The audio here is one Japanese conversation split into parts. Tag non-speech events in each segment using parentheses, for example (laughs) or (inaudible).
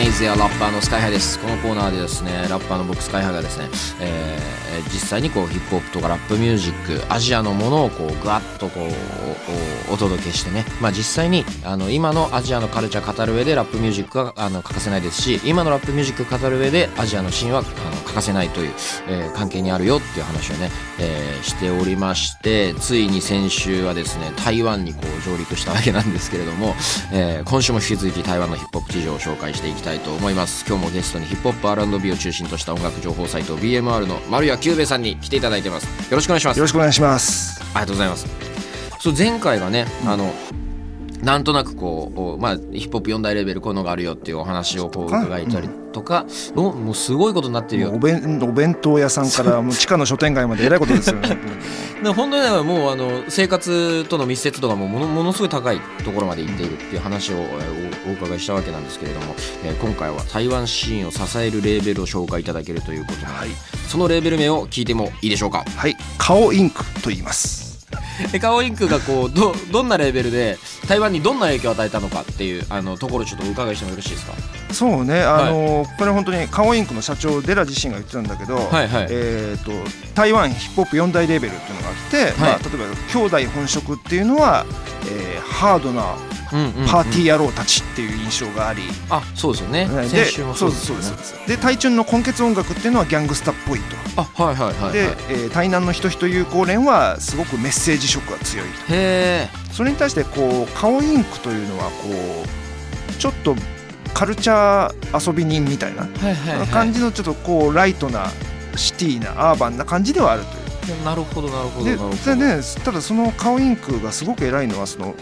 メージやラッパーのスカイハイです。このコーナーでですねラッパーの僕スカイハイがですね、えー実際にこうヒップホップとかラップミュージックアジアのものをこうガッとこうお届けしてね。まあ実際にあの今のアジアのカルチャー語る上でラップミュージックがあの欠かせないですし今のラップミュージック語る上でアジアのシーンはあの欠かせないという、えー関係にあるよっていう話をね、えーしておりましてついに先週はですね台湾にこう上陸したわけなんですけれども、えー今週も引き続き台湾のヒップホップ事情を紹介していきたいと思います。今日もゲストにヒップホップ R&B を中心とした音楽情報サイト BMR の丸谷久兵衛さんに来ていただいてます。よろしくお願いします。よろしくお願いします。ありがとうございます。そう前回がね、あのなんとなくこうおまあヒップホップ4大レベルこういうのがあるよっていうお話をこう伺いたりとか、おもうすごいことになってるよお。弁お弁当屋さんからもう地下の書店街までえらいことですよね。(laughs) で本当にねもうあの生活との密接度がもうものものすごい高いところまで行っているっていう話をえーおお伺いしたわけなんですけれども、えー今回は台湾シーンを支えるレーベルを紹介いただけるということなので、そのレーベル名を聞いてもいいでしょうか？はい、顔インクと言います。でカオインクがこうどどんなレベルで台湾にどんな影響を与えたのかっていうあのところちょっとお伺いしてもよろしいですか？そうね、あのこれ本当に顔インクの社長デラ自身が言ってたんだけど、はいはい。えっ、と台湾ヒップホップ4大レベルっていうのがあって、まあ例えば兄弟本職っていうのは、えーハードなパーティー野郎たちっていう印象があり、あそうですよね。ですそうですそうですで台中の根血音楽っていうのはギャングスタっぽいと。あはいはいはいはい。で、えー台南の人々友好連はすごくメッセージ色が強いと。へえそれに対してこう顔インクというのはこうちょっとカルチャー遊び人みたいな。感じのちょっとこうライトなシティなアーバンな感じではあるという。なるほどなるほどなでるほど。それでねただその顔インクがすごく偉いのはその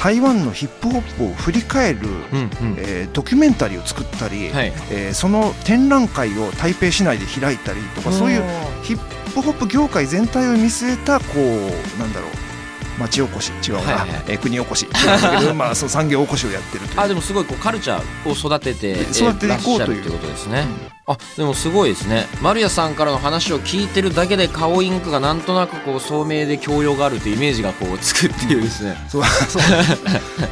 台湾のヒップホップを振り返る、うんうん。えードキュメンタリーを作ったり、はい。えーその展覧会を台北市内で開いたりとかそういうヒップホップ業界全体を見据えたこうなんだろう町おこし違うな、はいはい。えー国おこし。違うんだけどまあそう産業おこしをやってるという。あでもすごいこうカルチャーを育てて育てていこうという。ことですね、あでもすごいですね。丸谷さんからの話を聞いてるだけで顔インクがなんとなくこう聡明で教養があるというイメージがこうつくっていうですね。そうそう。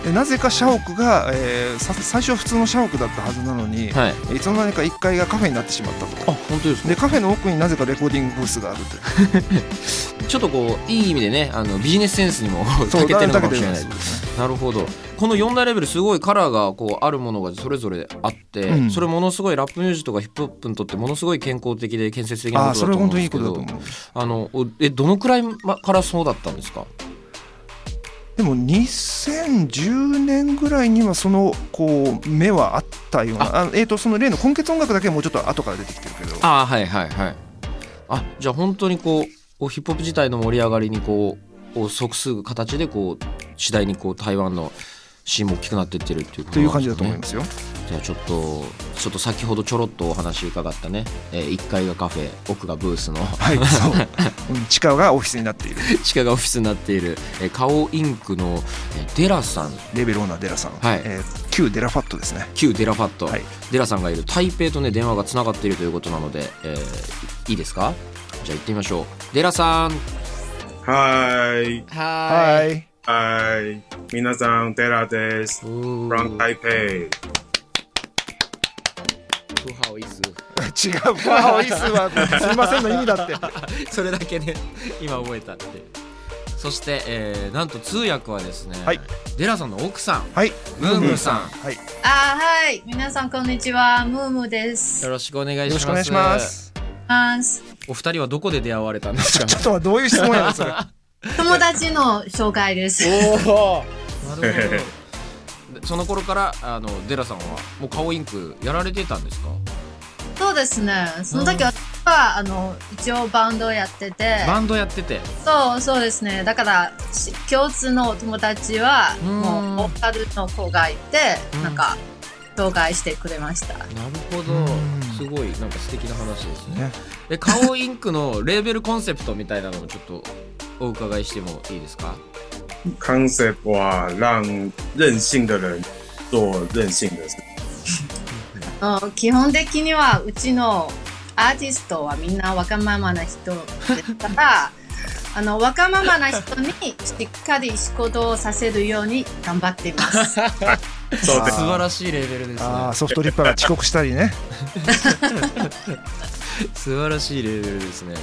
でなぜか社屋が、えーさ最初は普通の社屋だったはずなのに、はい。い、つの間にか1階がカフェになってしまったと。あ本当ですか？でカフェの奥になぜかレコーディングブースがあると (laughs) ちょっとこういい意味でねあのビジネスセンスにも (laughs) 長けてるのかもしれないなるほどこの4大レベルすごいカラーがこうあるものがそれぞれあって、うん。それものすごいラップミュージックとかヒップホップにとってものすごい健康的で建設的なことだとそれ本当にいい思うんですけどことだと思うあのおえどのくらいまからそうだったんですか？でも2010年ぐらいにはそのこう目はあったようなあ。えー、とその例の根血音楽だけはもうちょっと後から出てきてるけど。ああはいはいはい。あじゃあ本当にこうヒップホップ自体の盛り上がりにこう即すぐ形でこう次第にこう台湾のシーンも大きくなっていってるっていうことという感じだと思いますよ。じゃあちょっとちょっと先ほどちょろっとお話伺ったね、えー、1階がカフェ奥がブースの。はい、そう。う (laughs) ん地下がオフィスになっている。地下がオフィスになっている、えー、顔インクの、えーデラさん。レベルオーナーデラさん、はい。えー旧デラファットですね。旧デラファット、はい。デラさんがいる。台北とね電話がつながっているということなので、えーいいですか？じゃあ行ってみましょう。デラさん。はい。はーいはい。はい。皆さん、テラです。うー from Taipei。不好意思違う、ファーイスは (laughs) すみませんの意味だって。(laughs) それだけね今覚えたってそして、えーなんと通訳はですね、はいデラさんの奥さんはい。ムームーさんはい。よあはい。皆さん、こんにちは。ムームーです。よろしくお願いしますろしくお願いします。お二人はどこで出会われたんですか？ちょっとはどういう質問やそれ。友達の紹介です。おおなるほどでその頃からあのデラさんはもう顔インクやられてたんですか？そうですね。その時は、あの、一応バンドやってて、バンドやってて。そう、そうですね。だから、し共通の友達は、うん。もう、ボーカルの子がいてうん、なんか、紹介してくれました。なるほど。うん。すごいなんか素敵な話ですね。ね。でカオインクのレーベルコンセプトみたいなのもちょっとお伺いしてもいいですか？concept は让任性的人做任性的事。基本的にはうちのアーティストはみんなわがままな人ですから、(laughs) あの、わがままな人にしっかり仕事をさせるように頑張っています。(laughs) そう素です。晴らしいレベルですねああソフトリッパーが遅刻したりね (laughs) (laughs) 素晴らしいレベルですね。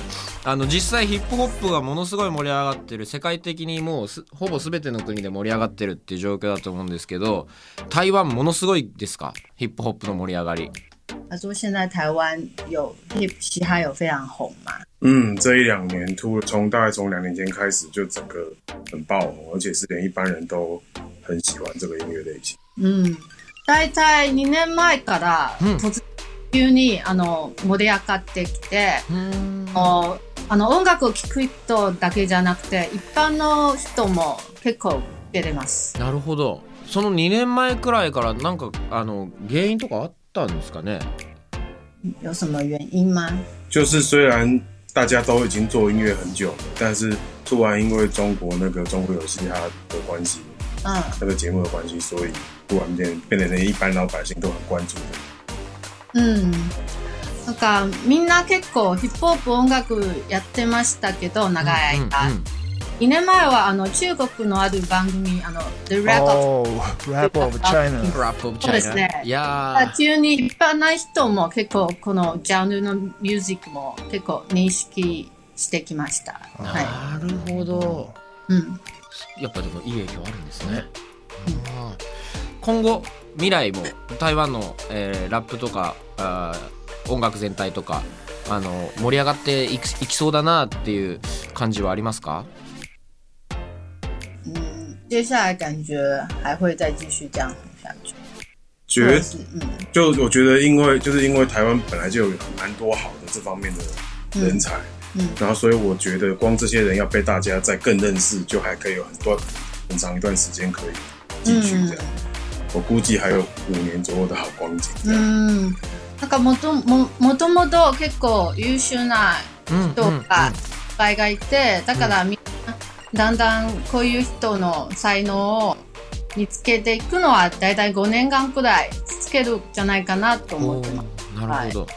あの実際ヒップホップがものすごい盛り上がってる世界的にもうすほぼ全ての国で盛り上がってるっていう状況だと思うんですけど台湾ものすごいですか？ヒップホップの盛り上がり。他说现在台湾有 hip 嘻哈有非常红嘛，嗯，这一两年突从大概从两年前开始，就整个很爆红，而且是连一般人都很喜欢这个音乐类型。うん。だいたい2年前からうん突然急にあの盛り上がってきて、もうあの音楽を聴く人だけじゃなくて一般の人も結構出れます。なるほどその2年前くらいからなんかあの原因とかあったんですかね？有什么原因吗？就是虽然大家都已经做音乐很久了，但是突然因为中国那个中国有嘻哈的关系，うん。那个节目的关系，所以突然间变得连一般老百姓都很关注的。うん。なんかみんな結構ヒップホップ音楽やってましたけど長い間。うんうん2年前はあの中国のある番組あの The Rap of Rap of China ラップオブチそうですねいやー急に一般な人も結構このジャンルのミュージックも結構認識してきました。はなるほどい。うん。やっぱでもいい影響あるんですね。あー今後未来も台湾の、えーラップとかあー音楽全体とかあの盛り上がっていきそうだなっていう感じはありますか？嗯，接下来感觉还会再继续这样红下去。觉嗯就我觉得，因为就是因为台湾本来就有蛮多好的这方面的人才，嗯然后所以我觉得光这些人要被大家再更认识，就还可以有很多很长一段时间可以继续这样。我估计还有五年左右的好光景。这样うん。なんかもとももともと結構優秀なうん人がいっぱいがいて、だからみんなだんだんこういう人の才能を見つけていくのはだいたい5年間くらいつけるんじゃないかなと思ってます。なるほど、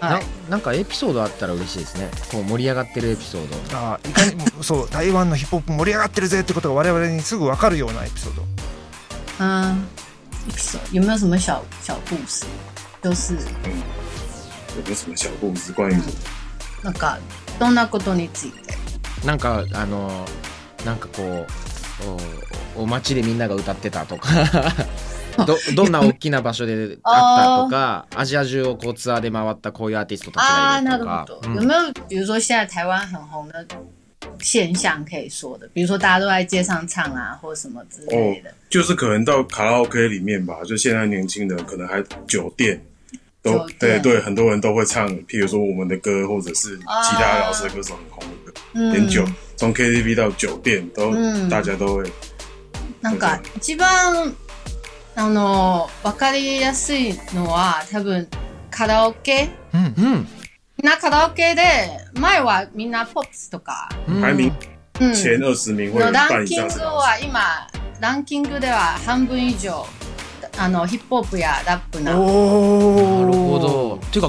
は。ないなんかエピソードあったら嬉しいですねこう盛り上がってるエピソードあーいかにもそう台湾のヒップホップ盛り上がってるぜってことが我々にすぐ分かるようなエピソード嗯，有没有什么小小故事？就是嗯，有没有什么小故事？关于什么？なんかどんなことについて？なんかあのなんかこうおお街でみんなが歌ってたとか (laughs) どどんな大きな場所であったとかアジア中をこうツアーで回ったこういうアーティストたちがいるとか、るほど。うん有没有比如说现在台湾很红的现象可以说的？比如说大家都在街上唱啊，或什么之类的。就是可能到卡拉 OK 里面吧，就现在年轻人可能还酒店。都酒店对对，很多人都会唱，譬如说我们的歌，或者是其他老师的歌手很红的歌，嗯连酒从 KTV 到酒店都、嗯大家都会なんか一番あのわかりやすいのは多分カラオケ。うんうん みんなカラオケで前はみんなポップスとか。うん。排名うん。前二十名会有の一半以ランキング。は今ランキングでは半分以上あのヒップホップやラップな。おなるほど。っていうか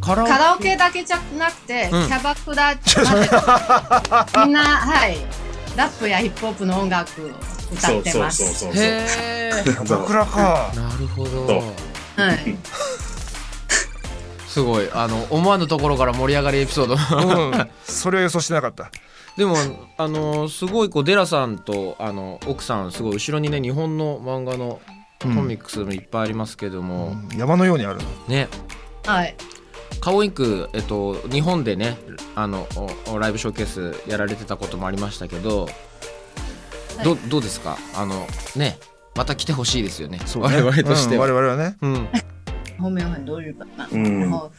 カラオケ。カラオケだけじゃなくて、うん。キャバクラまで (laughs) みんなはい。ラップやヒップホップの音楽を歌そうそうってます。そう。そうそう。へえ僕らか。なるほど。そう。はい。すごい。あの思わぬところから盛り上がりエピソード。うん。それを予想してなかった。でもあのすごいこうデラさんとあの奥さんすごい後ろにね日本の漫画のコミックスもいっぱいありますけども、山のようにあるね。はい。カオインク、えっと、日本でねあのライブショーケースやられてたこともありましたけど、はい。どどうですか？あのねまた来てほしいですよね。そう我々としてうん。は、我々はね。うん后面有很多日本漫画，嗯。然后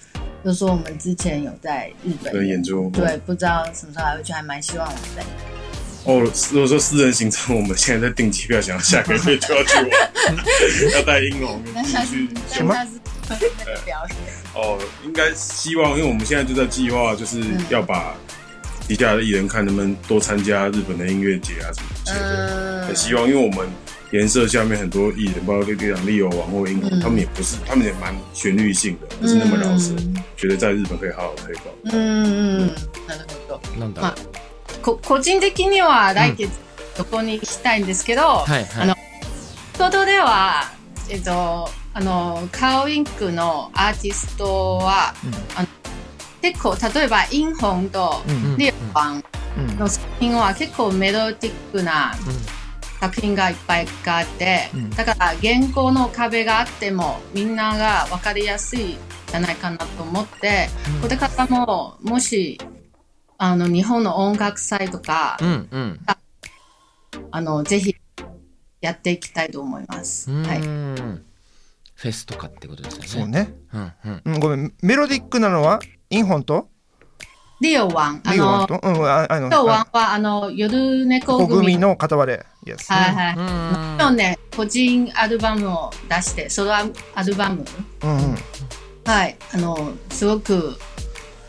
就说我们之前有在日本的演出，对，不知道什么时候还会去，还蛮希望我们在。哦，如果说私人行程，我们现在在订机票，想要下个月就要去玩，(laughs) 要带英龙 (laughs) 去。什么？那个表演，哦，应该希望，因为我们现在就在计划，就是要把底下的艺人看能不能多参加日本的音乐节啊什么之类的。嗯。很希望，因为我们颜色下面很多艺人，包括队长利友王或英红，嗯他们也不是，他们也蛮旋律性的，不是那么饶舌，嗯觉得在日本可以好好推广。うんうんうんなるほど。なんだろう、こ個人的には来月どこに行きたいんですけど、はいはい。あのことでは、えっと、あの、カオインクのアーティストは、あの結構、例えば、インホンとうんリオの作品は結構メロディックな作品がいっぱいあって、うん。だから原稿の壁があってもみんなが分かりやすいじゃないかなと思って、これからももしあの日本の音楽祭とか、うんうん。あのぜひやっていきたいと思います。うはい、んフェスとかってことですよね。そうね、うんうん。うん、ごめん。メロディックなのはインホンと？リオワン。あのリオワンと？うんああのリオワンはあの夜猫小組組の。片割れ。Yes はいはい。うん。去年個人アルバムを出してソロアルバム。うんうん。はい、あの、すごく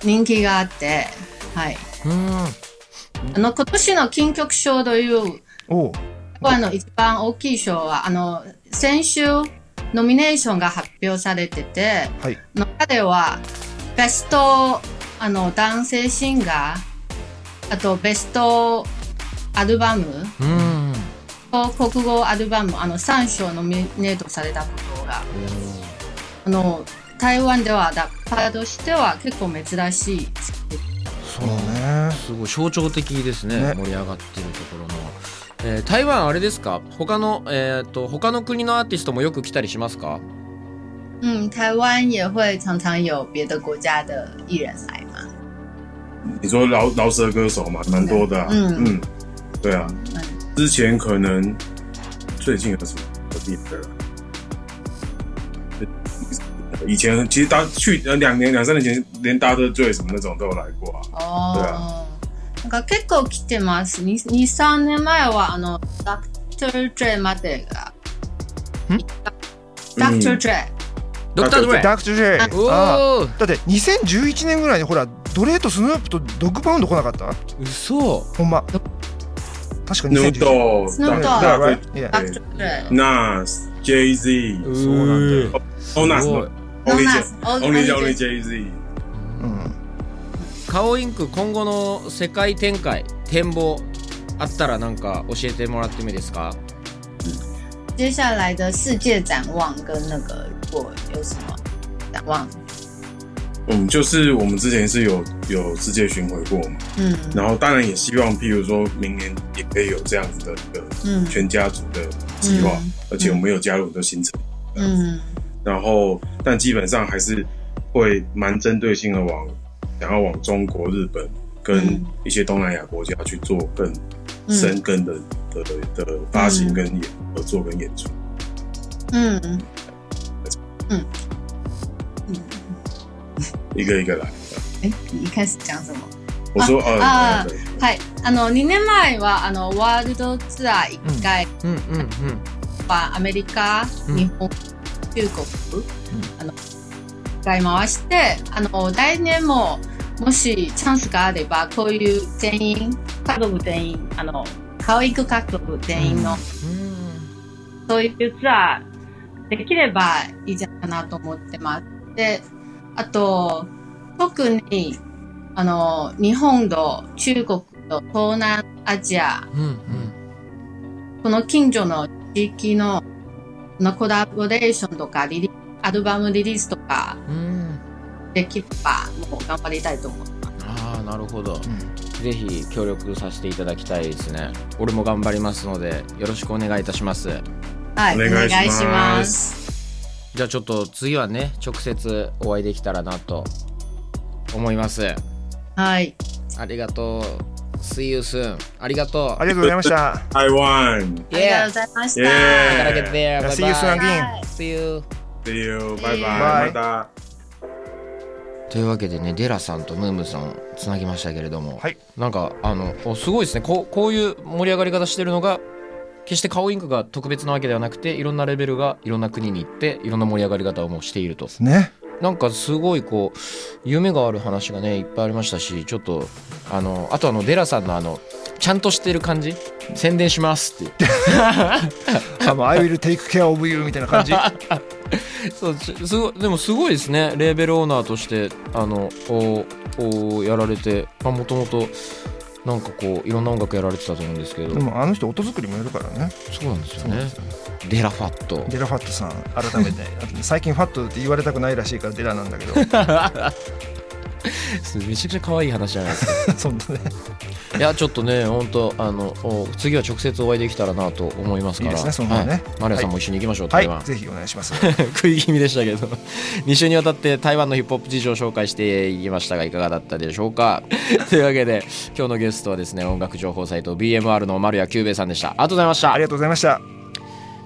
人気があって、はい。うん。あの、今年の金曲賞という、おう。あの、一番大きい賞は、あの、先週、ノミネーションが発表されてて、はい。中では、ベスト、あの、男性シンガー、あと、ベストアルバムうんと国語アルバム、あの、3賞ノミネートされたことが、あの、台湾ではラッパーとしては結構珍しい。そうね。すごい象徴的ですねね。盛り上がってるところの、えー台湾あれですか？他のえっ、と他の国のアーティストもよく来たりしますか？嗯，台湾也会常常有别的国家的艺人来。嘛。你说饶饶舌歌手嘛，蛮多的、啊。嗯嗯，对啊，嗯之前可能最近有什么我记得了。以前其实大去呃两年两三年前，连大特罪什么那种都有来过啊。あ对あ。なんか結構来てます。二二三年前はあのダクター・ジェまでが。ダクター・ジェ。ドクター・ドレイダークトゥジェイあおおだって2011年ぐらいにほら ドレーとスヌープとドッグパウンド来なかった？嘘。ほんま。確か Snoop 2011 Dogg、Snoop Dogg クター・ジェ。Nas、Jay Z、そうなんだよ。哦 Nas Only Jay Nas Only Only Only Jay Z。うん。顔インク今後の世界展開展望あったらなんか教えてもらってもいいですか？接下来的世界展望跟那个如果有什么展望？嗯，就是我们之前是有有世界巡回过嘛，嗯。然后当然也希望，譬如说明年也可以有这样子的一个嗯。全家族的计划，嗯。而且我们有加入很多行程，嗯。然后但基本上还是会蛮针对性的往想要往中国、日本跟嗯。一些东南亚国家去做更深耕的、的的的发行跟演合作跟演出。嗯。嗯。嗯。一个一个来。哎，你一开始讲什么？我说呃，啊对はい。あの、2年前は、あの、ワールドツアー1回うんうんうんは、アメリカ、うん日本、中国、あの、1回回して、あの、来年も、もしチャンスがあれば、こういう全員、家族全員、あの、教育家族全員の、そういうツアーできればいいじゃないかなと思ってます。で、あと、特に、あの、日本と中国と東南アジア、うんうん。この近所の地域ののコラボレーションとかリリ、アルバムリリースとかうん。できれば、もう頑張りたいと思います。ああなるほど、ぜひ協力させていただきたいですね。俺も頑張りますのでよろしくお願いいたします。はい、お願いします。じゃあちょっと次はね直接お会いできたらなと思います。はい。ありがとう。See you soon ありがとう。ありがとうございました。台湾ありがとうございました。Yeah gotta get there bye See you soon bye again See you See you，拜 See you 拜，Bye 拜拜。というわけでねデラさんとムームーさんをつなぎましたけれども、はい。なんかあのおすごいですね。こうこういう盛り上がり方してるのが決して顔インクが特別なわけではなくていろんなレベルがいろんな国に行っていろんな盛り上がり方をもうしていると。ね。なんかすごいこう夢がある話がねいっぱいありましたしちょっとあのあとあのデラさんのあのちゃんとしてる感じ。宣伝しますって。言って I will take care of you みたいな感じ。(laughs) そうちすごいでもすごいですね。レーベルオーナーとしてあのおおやられてもともとなんかこういろんな音楽やられてたと思うんですけど。でもあの人音作りもやるからね。そうなんですよね。そうなんですよ。デラファット。デラファットさん改めて。(laughs) 最近ファットって言われたくないらしいからデラなんだけど (laughs) (laughs) めちゃくちゃ可愛い話じゃないですか。(laughs) そんなね。いやちょっとね本当あのお次は直接お会いできたらなと思いますから。いいですねそのね。はい。マリアさんも一緒に行きましょう、は台湾。い。ぜひお願いします。(laughs) 食い気味でしたけど。2週にわたって台湾のヒップホップ事情を紹介していきましたがいかがだったでしょうか。というわけで今日のゲストはですね音楽情報サイト BMR の丸谷久兵衛さんでした。ありがとうございました。ありがとうございました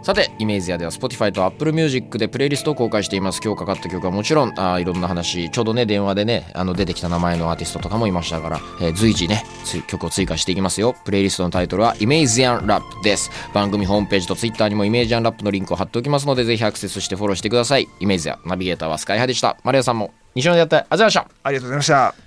さてイメージアでは Spotify と Apple Music でプレイリストを公開しています。今日かかった曲はもちろんあいろんな話。ちょうどね電話でねあの出てきた名前のアーティストとかもいましたから、えー随時ね曲を追加していきますよ。プレイリストのタイトルはイメージアンラップです。番組ホームページと Twitter にもイメージアンラップのリンクを貼っておきますのでぜひアクセスしてフォローしてください。イメージアナビゲーターはスカイハでした。マリアさんも西野でやってありがとうございました。ありがとうございました。